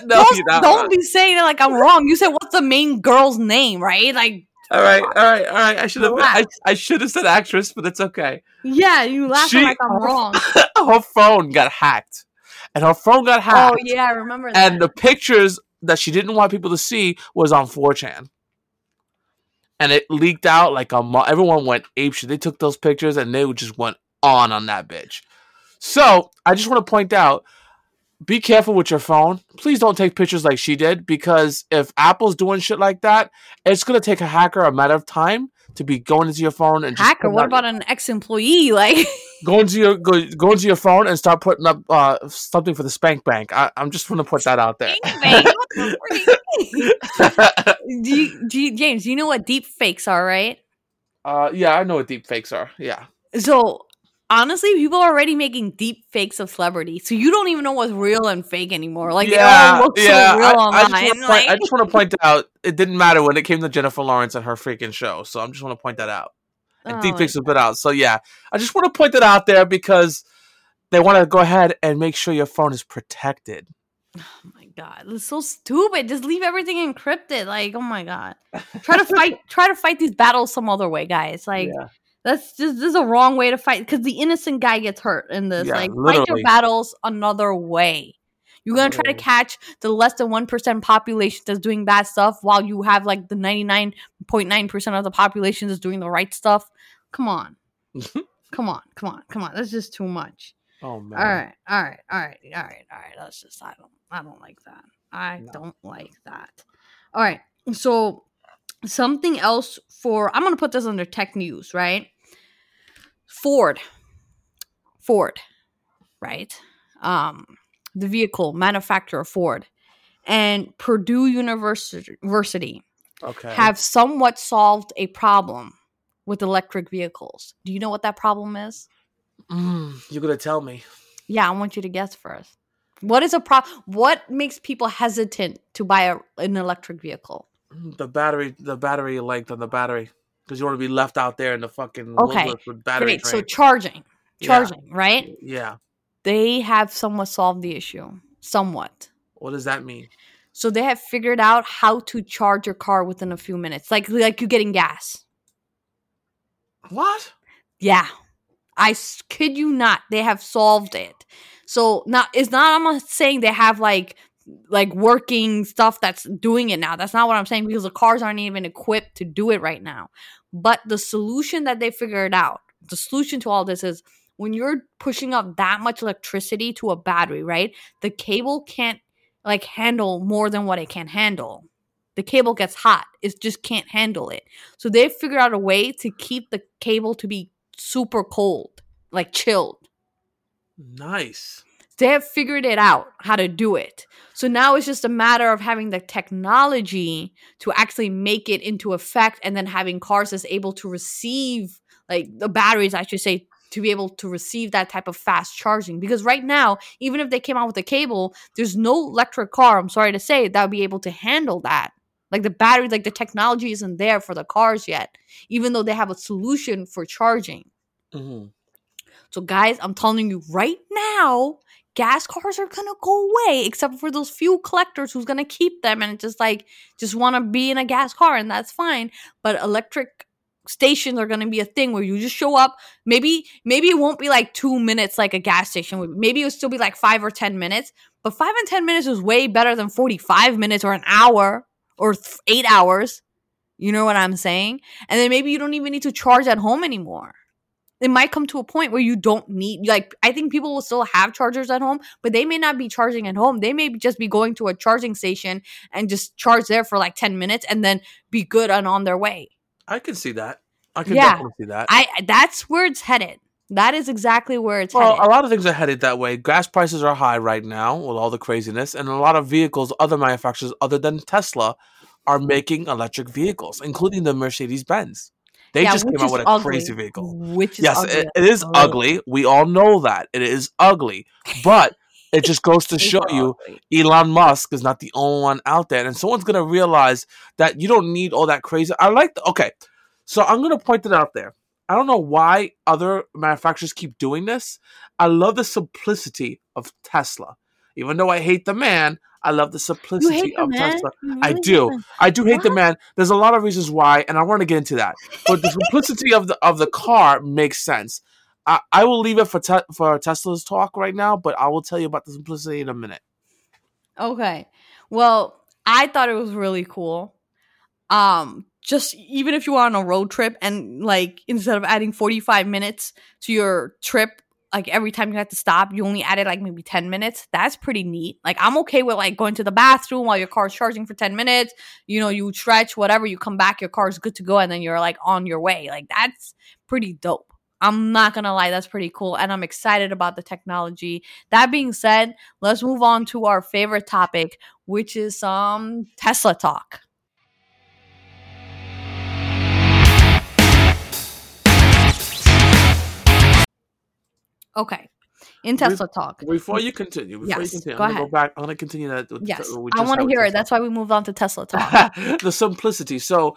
no, don't not don't wrong. be saying it like I'm wrong. You said what's the main girl's name, right? Like, All right, all right, all right. I should have. I, I should have said actress, but it's okay. yeah, you laughing She- like I'm wrong. her phone got hacked, and her phone got oh, hacked. Oh yeah, I remember that. and the pictures that she didn't want people to see was on 4chan. And it leaked out like a mo- everyone went ape shit. They took those pictures and they just went on on that bitch. So I just want to point out, be careful with your phone. Please don't take pictures like she did because if Apple's doing shit like that, it's gonna take a hacker a matter of time to be going into your phone and just hacker. What out- about an ex-employee? Like, going into your go, go into your phone and start putting up uh, something for the spank bank? I, I'm just gonna put that out there. Bang, what the freak? do you, do you- James, do you know what deep fakes are, right? Uh, yeah, I know what deep fakes are. Yeah, So honestly, people are already making deep fakes of celebrities, so you don't even know what's real and fake anymore. Like, yeah, it all looks yeah. so real I, I just want to like- point, I just want to point out it didn't matter when it came to Jennifer Lawrence and her freaking show. So I'm just want to point that out. And Oh deep fakes have been out. So yeah, I just want to point that out there because they want to go ahead and make sure your phone is protected. Oh my god, it's so stupid. Just leave everything encrypted. Like, oh my god. Try to fight try to fight these battles some other way, guys. Like yeah. That's just this is a wrong way to fight because the innocent guy gets hurt in this. Yeah, like fight your battles another way. You're gonna try to catch the less than one percent population that's doing bad stuff while you have like the ninety nine point nine percent of the population that's doing the right stuff. Come on. come on, come on, come on. That's just too much. Oh man. All right, all right, all right, all right, all right. That's just I don't I don't like that. I No. don't like that. All right. So something else for I'm gonna put this under tech news, right? Ford. Ford, right? Um the vehicle manufacturer Ford and Purdue University University Okay. have somewhat solved a problem with electric vehicles. Do you know what that problem is? Mm, you're gonna tell me. Yeah, I want you to guess first. What is a pro? What makes people hesitant to buy a, an electric vehicle? The battery, the battery length on the battery, because you want to be left out there in the fucking Okay, with battery Great. So drain. charging, Yeah. charging, right? yeah. They have somewhat solved the issue. Somewhat. What does that mean? So they have figured out how to charge your car within a few minutes, like like you getting gas. What? Yeah, I kid you not. They have solved it. So now it's not. I'm not saying they have like like working stuff that's doing it now. That's not what I'm saying because the cars aren't even equipped to do it right now. But the solution that they figured out, the solution to all this is when you're pushing up that much electricity to a battery, right? The cable can't like handle more than what it can handle. The cable gets hot. It just can't handle it. So they figured out a way to keep the cable to be super cold, like chilled. Nice. They have figured it out how to do it. So now it's just a matter of having the technology to actually make it into effect and then having cars that's able to receive like the batteries, I should say, to be able to receive that type of fast charging. Because right now, even if they came out with a cable, there's no electric car, I'm sorry to say, that would be able to handle that. Like the battery, like the technology isn't there for the cars yet, even though they have a solution for charging. hmm So, guys, I'm telling you right now, gas cars are gonna go away, except for those few collectors who's gonna keep them and just like just want to be in a gas car, and that's fine. But electric stations are gonna be a thing where you just show up. Maybe maybe it won't be like two minutes like a gas station. Maybe it'll still be like five or ten minutes. But five and ten minutes is way better than forty five minutes or an hour or th- eight hours. You know what I'm saying? And then maybe you don't even need to charge at home anymore it might come to a point where you don't need like i think people will still have chargers at home but they may not be charging at home they may just be going to a charging station and just charge there for like 10 minutes and then be good and on their way I can see that. I can Yeah. definitely see that. i that's where it's headed that is exactly where it's well, headed a lot of things are headed that way. Gas prices are high right now with all the craziness, and a lot of vehicles, other manufacturers other than Tesla, are making electric vehicles, including the Mercedes Benz. They Yeah, just came out with a ugly, crazy vehicle. which is Yes, ugly. it, it is Ugh. ugly. We all know that it is ugly, but it just goes to show you. Elon Musk is not the only one out there, and someone's gonna realize that you don't need all that crazy. I like the okay, so I'm gonna point it out there. I don't know why other manufacturers keep doing this. I love the simplicity of Tesla, even though I hate the man. I love the simplicity of Tesla. You I do. I do hate the man. There's a lot of reasons why, and I want to get into that. But the simplicity of the of the car makes sense. I, I will leave it for te- for Tesla's talk right now, but I will tell you about the simplicity in a minute. Okay. Well, I thought it was really cool. Um, just even if you are on a road trip and like instead of adding 45 minutes to your trip, like every time you have to stop, you only added like maybe 10 minutes. That's pretty neat. Like I'm okay with like going to the bathroom while your car's charging for 10 minutes. You know, you stretch, whatever, you come back, your car's good to go, and then you're like on your way. Like that's pretty dope. I'm not gonna lie, that's pretty cool, and I'm excited about the technology. That being said, let's move on to our favorite topic, which is some Tesla talk. Okay, in Tesla talk. Before you continue, before Yes, you continue, go I'm gonna ahead. go back. I'm gonna continue that. with- Yes, we I want to hear it. Tesla. That's why we moved on to Tesla talk. the simplicity. So,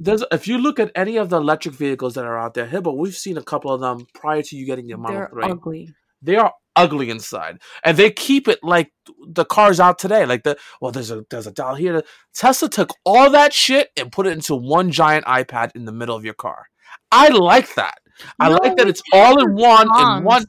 there's if you look at any of the electric vehicles that are out there, Hibbo, we've seen a couple of them prior to you getting your Model They're Three. ugly. They are ugly inside, and they keep it like the cars out today. Like the well, there's a there's a dial here. Tesla took all that shit and put it into one giant iPad in the middle of your car. I like that. I No, like that it's all in one in one.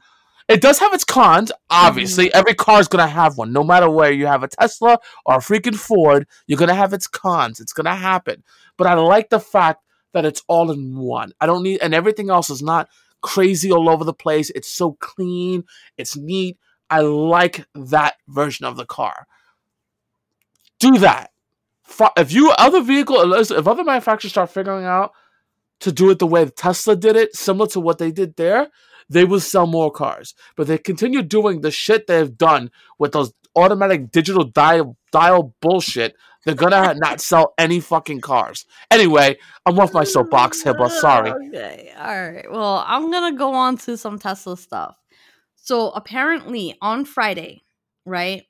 It does have its cons, obviously. Every car is gonna have one, no matter where you have a Tesla or a freaking Ford. You're gonna have its cons. It's gonna happen. But I like the fact that it's all in one. I don't need, and everything else is not crazy all over the place. It's so clean. It's neat. I like that version of the car. Do that. If you other vehicle, if other manufacturers start figuring out to do it the way Tesla did it, similar to what they did there, they will sell more cars. But they continue doing the shit they've done with those automatic digital dial dial bullshit. They're gonna not sell any fucking cars. Anyway, I'm off my soapbox, Hibba. Sorry. Okay. All right. Well, I'm to go on to some Tesla stuff. So, apparently, on Friday, right?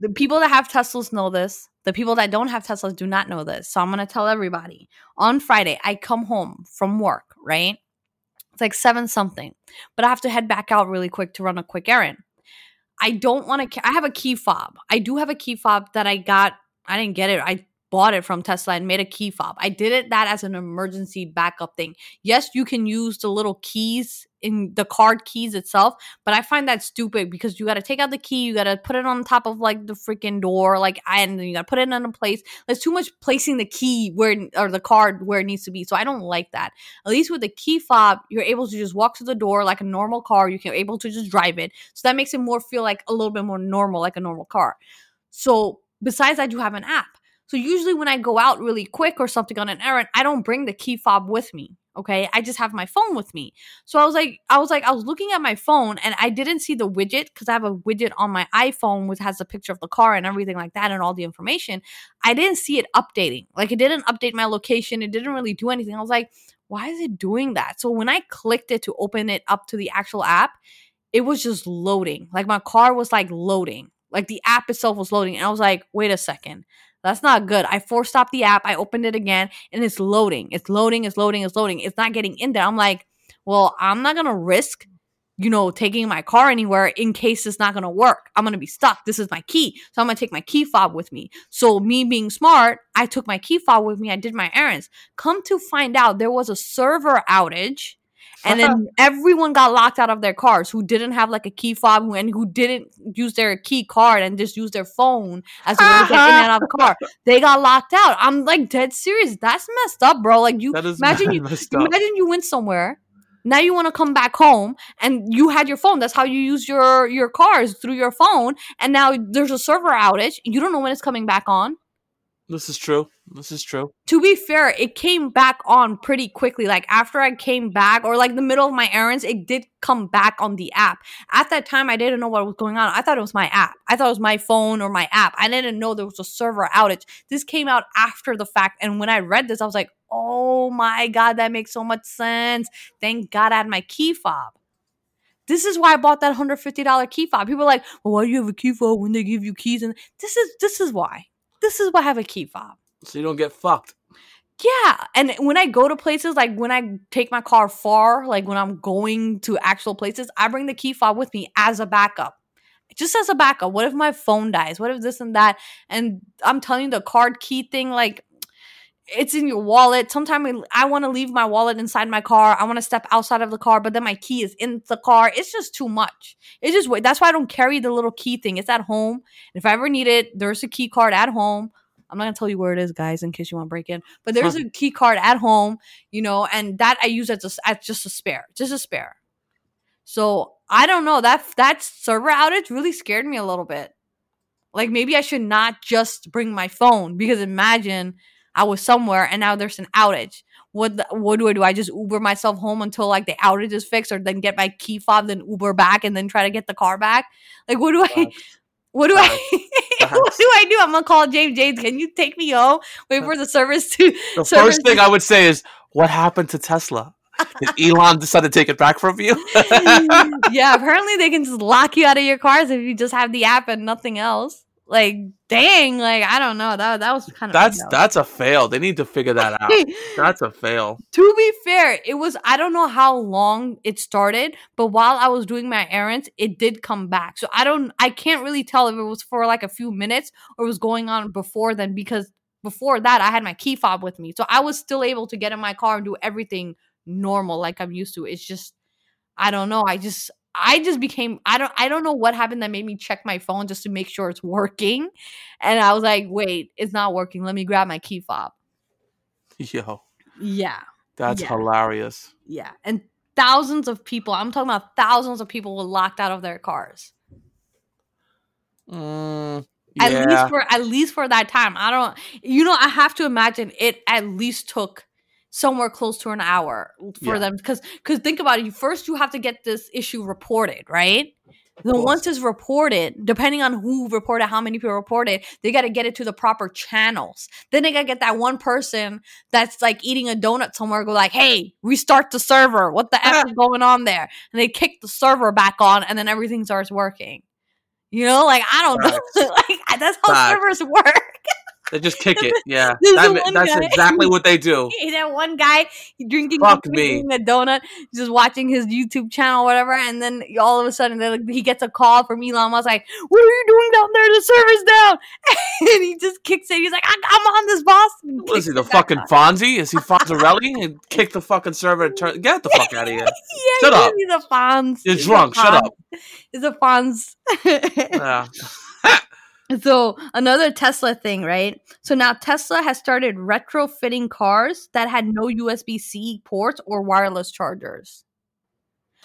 The people that have Teslas know this. The people that don't have Teslas do not know this. So, I'm going to tell everybody. On Friday, I come home from work, right? It's like seven something, but I have to head back out really quick to run a quick errand. I don't want to. I have a key fob. I do have a key fob that I got I didn't get it. I bought it from Tesla and made a key fob. I did it that as an emergency backup thing. Yes, you can use the little keys in the card keys itself, but I find that stupid because you got to take out the key, you got to put it on top of like the freaking door, like and then you got to put it in a place. There's too much placing the key where or the card where it needs to be. So I don't like that. At least with the key fob, you're able to just walk to the door like a normal car. You can able to just drive it. So that makes it more feel like a little bit more normal, like a normal car. So besides that, you have an app. So usually when I go out really quick or something on an errand, I don't bring the key fob with me. Okay. I just have my phone with me. So I was like, I was like, I was looking at my phone and I didn't see the widget because I have a widget on my iPhone which has a picture of the car and everything like that and all the information. I didn't see it updating. Like it didn't update my location. It didn't really do anything. I was like, why is it doing that? So when I clicked it to open it up to the actual app, it was just loading. Like my car was like loading. Like the app itself was loading. And I was like, wait a second. That's not good. I force stopped the app. I opened it again and it's loading. It's loading, it's loading, it's loading. It's not getting in there. I'm like, well, I'm not going to risk, you know, taking my car anywhere in case it's not going to work. I'm going to be stuck. This is my key. So I'm going to take my key fob with me. So, me being smart, I took my key fob with me. I did my errands. Come to find out, there was a server outage and then everyone got locked out of their cars who didn't have like a key fob who, and who didn't use their key card and just use their phone as a way to get in and out of the car. They got locked out. I'm like dead serious. That's messed up, bro. Like you imagine you imagine you went somewhere. Now you want to come back home and you had your phone. That's how you use your your cars through your phone. And now there's a server outage. You don't know when it's coming back on. This is true. This is true. to be fair, it came back on pretty quickly. Like after I came back, or like the middle of my errands, it did come back on the app. At that time, I didn't know what was going on. I thought it was my app. I thought it was my phone or my app. I didn't know there was a server outage. This came out after the fact. And when I read this, I was like, oh my God, that makes so much sense. Thank God I had my key fob. This is why I bought that $150 key fob. People are like, well, why do you have a key fob when they give you keys? And this is this is why. This is why I have a key fob. So you don't get fucked. Yeah. And when I go to places, like when I take my car far, like when I'm going to actual places, I bring the key fob with me as a backup. Just as a backup. What if my phone dies? What if this and that? And I'm telling you, the card key thing, like, it's in your wallet. Sometimes I want to leave my wallet inside my car. I want to step outside of the car, but then my key is in the car. It's just too much. It's just wait. That's why I don't carry the little key thing. It's at home. If I ever need it, there's a key card at home. I'm not gonna tell you where it is, guys, in case you want to break in. But there's a key card at home, you know, and that I use as, a, as just a spare, just a spare. So I don't know that that server outage really scared me a little bit. Like maybe I should not just bring my phone because imagine I was somewhere and now there's an outage. What the, what do I do? I just Uber myself home until like the outage is fixed, or then get my key fob, then Uber back, and then try to get the car back. Like what do I? What do I? What do I do? I'm gonna call James. James, can you take me home? Wait for the service to. The service first thing I would say is, what happened to Tesla? Did Elon decide to take it back from you? yeah, apparently they can just lock you out of your cars if you just have the app and nothing else. Like, dang, like I don't know. That that was kind of that's that's a fail. They need to figure that out. That's a fail. to be fair, it was I don't know how long it started, but while I was doing my errands, it did come back. So I don't I can't really tell if it was for like a few minutes or was going on before then because before that I had my key fob with me. So I was still able to get in my car and do everything normal like I'm used to. It's just I don't know. I just I just became I don't I don't know what happened that made me check my phone just to make sure it's working. And I was like, "Wait, it's not working. Let me grab my key fob." Yo, Yeah. that's Yeah. hilarious. Yeah. And thousands of people, I'm talking about thousands of people were locked out of their cars. Mm, At least for at least for that time. I don't you know, I have to imagine it at least took somewhere close to an hour for Yeah. them because because think about it, you first you have to get this issue reported, right? Then once it's reported, depending on who reported, how many people reported, they got to get it to the proper channels. Then they got to get that one person that's like eating a donut somewhere, go like, "Hey, restart the server. What the f is going on there?" And they kick the server back on, and then everything starts working. You know, like I don't know, like that's how servers work. They just kick it. Yeah, That the ma- one that's guy- exactly what they do. That one guy drinking Fuck drinking a donut, just watching his YouTube channel, or whatever, and then all of a sudden like, he gets a call from Elon Musk, like, "What are you doing down there? The server's down," and he just kicks it. He's like, I- "I'm on this, boss." What is he, the fucking on. Fonzie? Is he Fonzarelli? And kick the fucking server and turn. Get the fuck out of here. Yeah, Shut up. He's a Fonz. You're drunk. Shut up. He's a Fonz. Yeah. So another Tesla thing, right? So now Tesla has started retrofitting cars that had no USB-C ports or wireless chargers.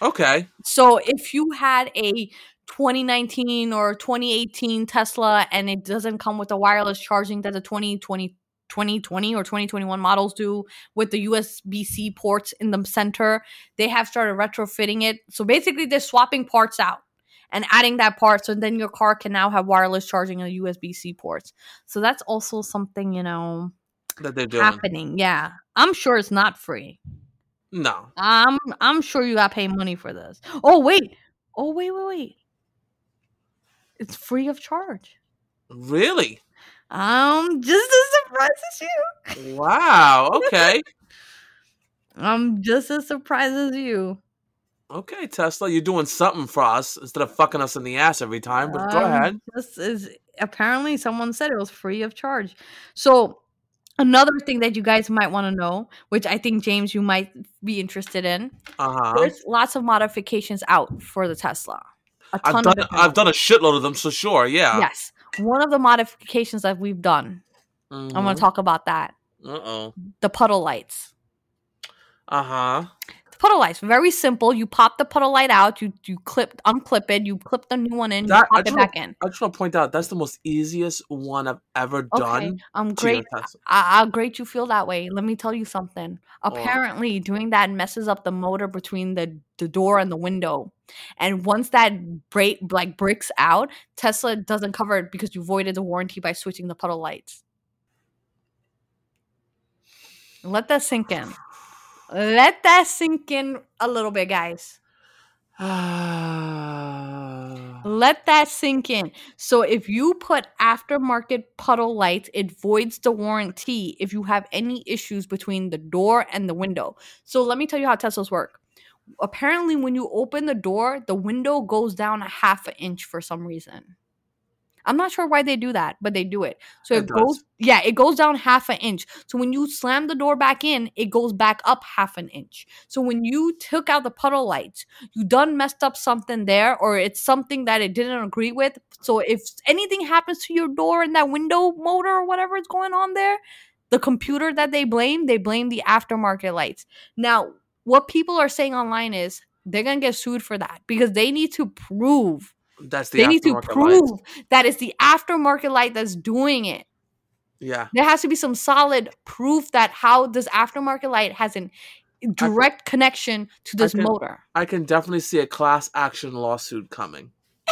Okay. So if you had a 2019 or 2018 Tesla and it doesn't come with the wireless charging that the 2020 2020 or 2021 models do with the USB-C ports in the center, they have started retrofitting it. So basically they're swapping parts out and adding that part so then your car can now have wireless charging and USB-C ports. So that's also something, you know, That they're doing. happening. Yeah. I'm sure it's not free. No. I'm I'm sure you got to pay money for this. Oh wait. Oh wait, wait, wait. It's free of charge. Really? I'm just as surprised as you. Wow. Okay. I'm um, just as surprised as you. Okay, Tesla, you're doing something for us instead of fucking us in the ass every time. But go Um, ahead. This is apparently someone said it was free of charge. So another thing that you guys might want to know, which I think James you might be interested in, Uh huh. there's lots of modifications out for the Tesla. A I've done of I've done a shitload of them, so sure, yeah. Yes. One of the modifications that we've done, I'm Mm-hmm. going to talk about that. Uh oh. The puddle lights. Uh huh. Puddle lights, very simple. You pop the puddle light out, you you clip unclip it, you clip the new one in, That- you I pop it back in. I just want to point out that's the most easiest one I've ever Okay. done. Um, I'm great. Tesla. I, I'll great you feel that way. Let me tell you something. Oh. Apparently, doing that messes up the motor between the, the door and the window. And once that break like breaks out, Tesla doesn't cover it because you voided the warranty by switching the puddle lights. Let that sink in. Let that sink in a little bit, guys. Let that sink in. So if you put aftermarket puddle lights, it voids the warranty if you have any issues between the door and the window. So let me tell you how Teslas work. Apparently, when you open the door, the window goes down a half an inch for some reason. I'm not sure why they do that, but they do it. So It it, goes, yeah, it goes down half an inch. So when you slam the door back in, it goes back up half an inch. So when you took out the puddle lights, you done messed up something there or it's something that it didn't agree with so if anything happens to your door and that window motor or whatever is going on there the computer that they blame they blame the aftermarket lights now what people are saying online is they're gonna get sued for that because they need to prove That's the they need to prove lights. that it's the aftermarket light that's doing it Yeah. there has to be some solid proof that how this aftermarket light has an direct connection to this can- motor I can definitely see a class action lawsuit coming.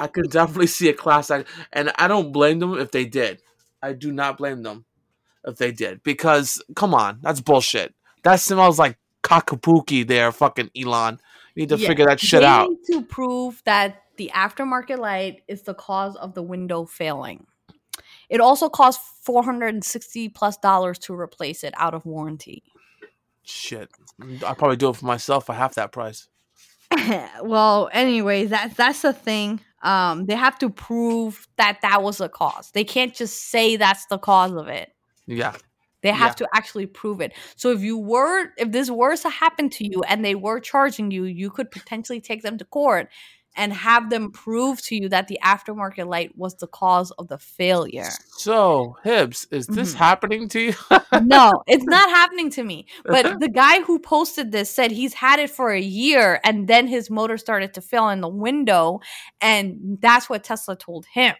I can definitely see a class act, and I don't blame them if they did. I do not blame them if they did because come on, that's bullshit. That smells like cockapookie there, fucking Elon. You need to Yeah, figure that shit they out. need to prove that the aftermarket light is the cause of the window failing. It also costs four hundred and sixty plus dollars to replace it out of warranty. Shit, I'll probably do it for myself for half that price. well, anyways, that's that's the thing. Um, they have to prove that that was the cause. They can't just say that's the cause of it. Yeah, They have Yeah. to actually prove it. So if you were, if this were to happen to you and they were charging you, you could potentially take them to court and have them prove to you that the aftermarket light was the cause of the failure. So, Hibbs, is this Mhm. happening to you? no, it's not happening to me. But the guy who posted this said he's had it for a year and then his motor started to fail in the window. And that's what Tesla told him.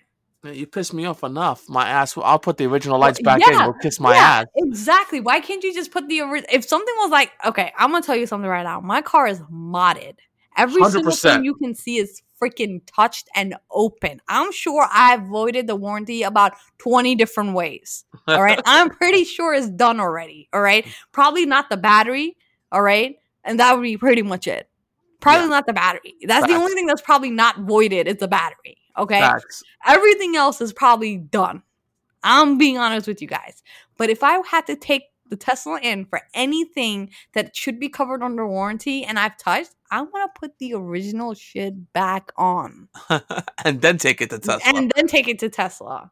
You pissed me off enough. My ass. I'll put the original lights back yeah, in. We'll kiss my yeah, ass. Exactly. Why can't you just put the original? if something was like okay, I'm gonna tell you something right now. My car is modded. Every single 100%. thing you can see is freaking touched and open. I'm sure I voided the warranty about 20 different ways. All right. I'm pretty sure it's done already. All right. Probably not the battery. All right. And that would be pretty much it. Probably Yeah. not the battery. That's the only thing that's probably not voided It's the battery. Okay. Facts. Everything else is probably done. I'm being honest with you guys. But if I had to take the Tesla in for anything that should be covered under warranty and I've touched, I want to put the original shit back on and then take it to Tesla. and then take it to Tesla.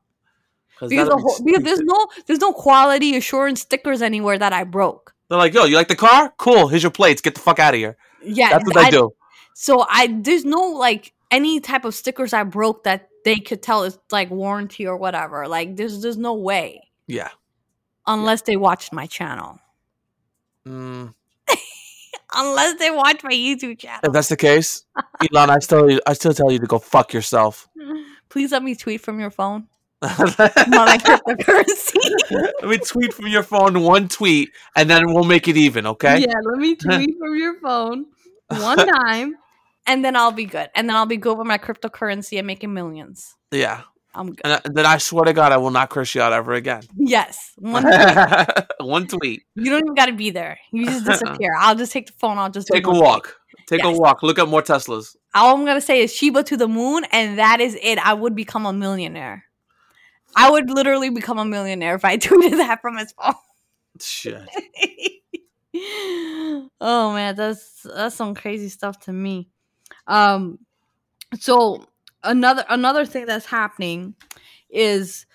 Because, the whole, because there's no there's no quality assurance stickers anywhere that I broke. They're like, yo, you like the car? Cool. Here's your plates. Get the fuck out of here. Yeah, That's what they I- do. So I there's no like any type of stickers I broke that they could tell is like warranty or whatever. Like there's there's no way Yeah. unless they watched my channel. Mm, Unless they watch my YouTube channel. if that's the case, Elon, I still, I still tell you to go fuck yourself. Please let me tweet from your phone. Let Not cryptocurrency. me tweet from your phone one tweet, and then we'll make it even. Okay? Yeah, let me tweet from your phone one time, and then I'll be good. And then I'll be good with my cryptocurrency and making millions. Yeah. I'm good. And, then I swear to God, I will not curse you out ever again. Yes, one. tweet. one tweet. You don't even got to be there. You just disappear. I'll just take the phone. I'll just Take a walk. Take a walk. Look at more Teslas. all I'm gonna say is Shiba to the moon, and that is it. I would become a millionaire. I would literally become a millionaire if I tweeted that from his phone. Shit. oh man, that's that's some crazy stuff to me. Um, so another another thing that's happening is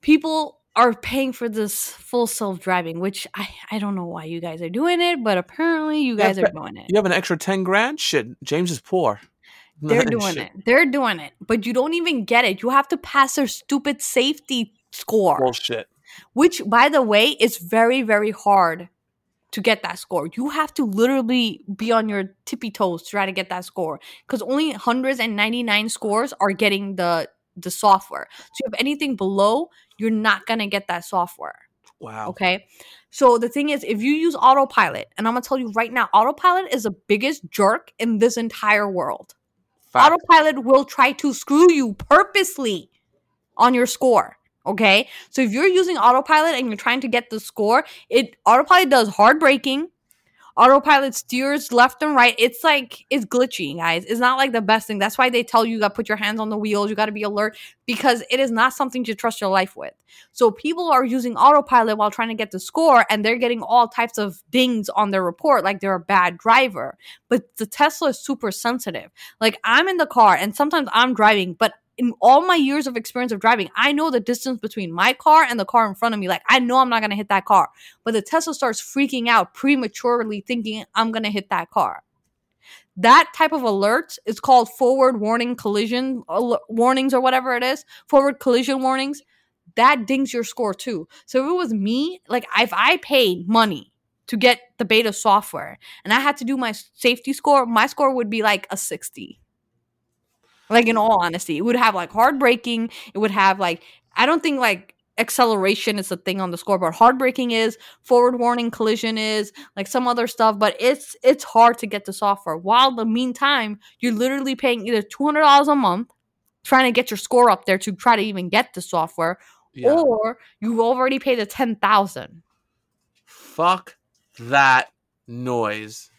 people are paying for this full self driving, which I I don't know why you guys are doing it, but apparently you Yeah, guys are doing it. You have an extra ten grand? Shit. James is poor. They're doing Shit. it. They're doing it. But you don't even get it. You have to pass their stupid safety score, Bullshit. which, by the way, is very, very hard to get that score. You have to literally be on your tippy toes to try to get that score because only hundreds and 99 scores are getting the the software. So if anything below, you're not to get that software. Wow. Okay. So the thing is, if you use autopilot, and I'm to tell you right now, autopilot is the biggest jerk in this entire world Fact. autopilot will try to screw you purposely on your score okay? So if you're using autopilot and you're trying to get the score it autopilot does hard braking autopilot steers left and right. It's like it's glitchy guys. It's not like the best thing. That's why they tell you you got to put your hands on the wheels. You got to be alert because it is not something to trust your life with. So people are using autopilot while trying to get the score and they're getting all types of dings on their report like they're a bad driver. But the tesla is super sensitive. Like I'm in the car and sometimes I'm driving, but in all my years of experience of driving, I know the distance between my car and the car in front of me. Like I know I'm not gonna hit that car. But the Tesla starts freaking out prematurely thinking I'm gonna hit that car. That type of alert is called forward warning collision al- warnings or whatever it is. Forward collision warnings. That dings your score too. So if it was me, like if I paid money to get the beta software and I had to do my safety score, my score would be like a 60. Like in all honesty, it would have like hard braking. It would have like I don't think like acceleration is a thing on the scoreboard. Hard braking is, forward warning collision is, like some other stuff, but it's it's hard to get the software. While the meantime, you're literally paying either two hundred dollars a month trying to get your score up there to try to even get the software, Yeah. or you've already paid the ten thousand. Fuck that noise.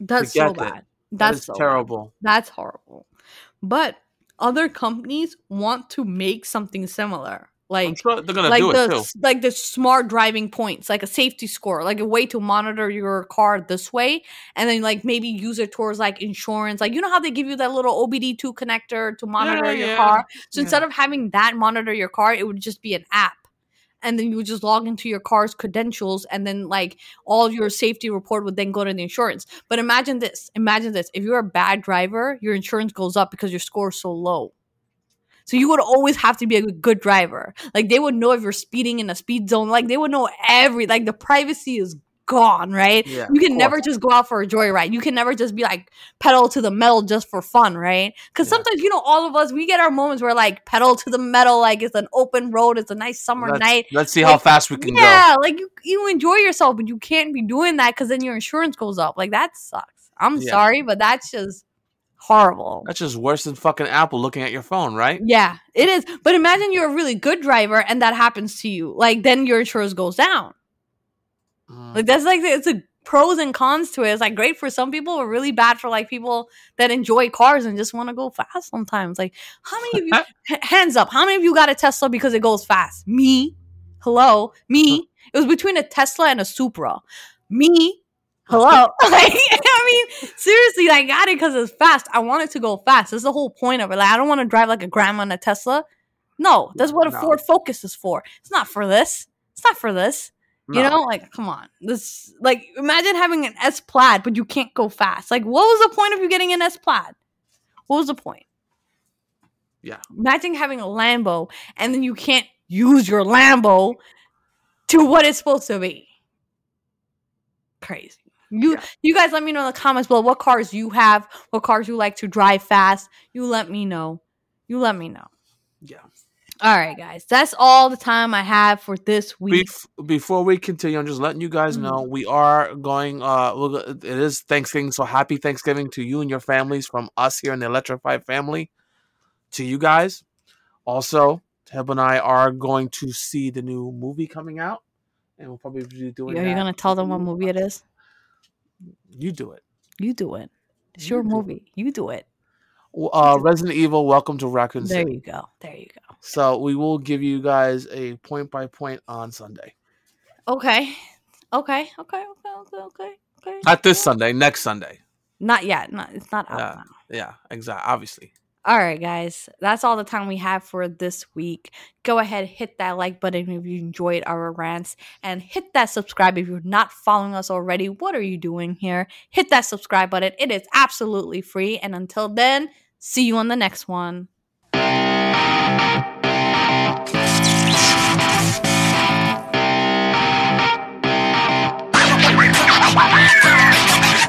That's so Forget it. bad. That That's is so bad. terrible. That's horrible. But other companies want to make something similar. Like sure they're gonna like do the it too. like the smart driving points, like a safety score, like a way to monitor your car this way, and then like maybe use it towards like insurance. Like you know how they give you that little OBD two connector to monitor Yeah, your yeah, car. So yeah. instead of having that monitor your car, it would just be an app. And then you would just log into your car's credentials, and then like all your safety report would then go to the insurance. But imagine this: imagine this. If you're a bad driver, your insurance goes up because your score is so low. So you would always have to be a good driver. Like they would know if you're speeding in a speed zone. Like they would know every like the privacy is gone, right? Yeah, you can never just go out for a joyride. You can never just be like pedal to the metal just for fun, right? Because Yeah. sometimes you know all of us we get our moments where like pedal to the metal, like it's an open road, it's a nice summer Let's, night. let's see how fast we can go. Yeah, like you you enjoy yourself, but you can't be doing that because then your insurance goes up. Like that sucks. I'm Yeah. sorry, but that's just horrible. That's just worse than fucking Apple looking at your phone, right? Yeah, it is. But imagine you're a really good driver and that happens to you. Like then your insurance goes down. Mm. Like that's like it's a pros and cons to it. It's like great for some people, but really bad for like people that enjoy cars and just want to go fast sometimes. Like, how many of you, hands up, how many of you got a Tesla because it goes fast? Me. Hello. Me. It was between a Tesla and a Supra. Me. Hello. like, I mean, seriously, I got it because it's fast. I want it to go fast. That's the whole point of it. Like, I don't want to drive like a grandma in a Tesla. No, that's what a No. Ford Focus is for. It's not for this. It's not for this. You No. know, like come on. This like imagine having an S plaid, but you can't go fast. Like, what was the point of you getting an S plaid? What was the point? Yeah. Imagine having a Lambo and then you can't use your Lambo to what it's supposed to be. Crazy. You Yeah. you guys let me know in the comments below what cars you have, what cars you like to drive fast. You let me know. You let me know. Yeah. All right, guys. That's all the time I have for this week. Bef- before we continue, I'm just letting you guys Mhm. know we are going. Uh, it is Thanksgiving, so happy Thanksgiving to you and your families from us here in the Electrified family. To you guys, also, Heb and I are going to see the new movie coming out, and we'll probably be doing. Are you gonna tell them what movie it is? You do it. You do it. It's You your do it. movie. You do it. Uh, Resident Evil: Welcome to Raccoon City. There you go. There you go. So we will give you guys a point by point on Sunday. Okay. Okay. Okay. Okay. Okay. Okay. Okay. Not this Sunday, next Sunday. Not yet. Not. It's not out Yeah. now. Yeah, exactly. Obviously. All right, guys. That's all the time we have for this week. Go ahead, hit that like button if you enjoyed our rants, and hit that subscribe if you're not following us already. What are you doing here? Hit that subscribe button. It is absolutely free. And until then, see you on the next one.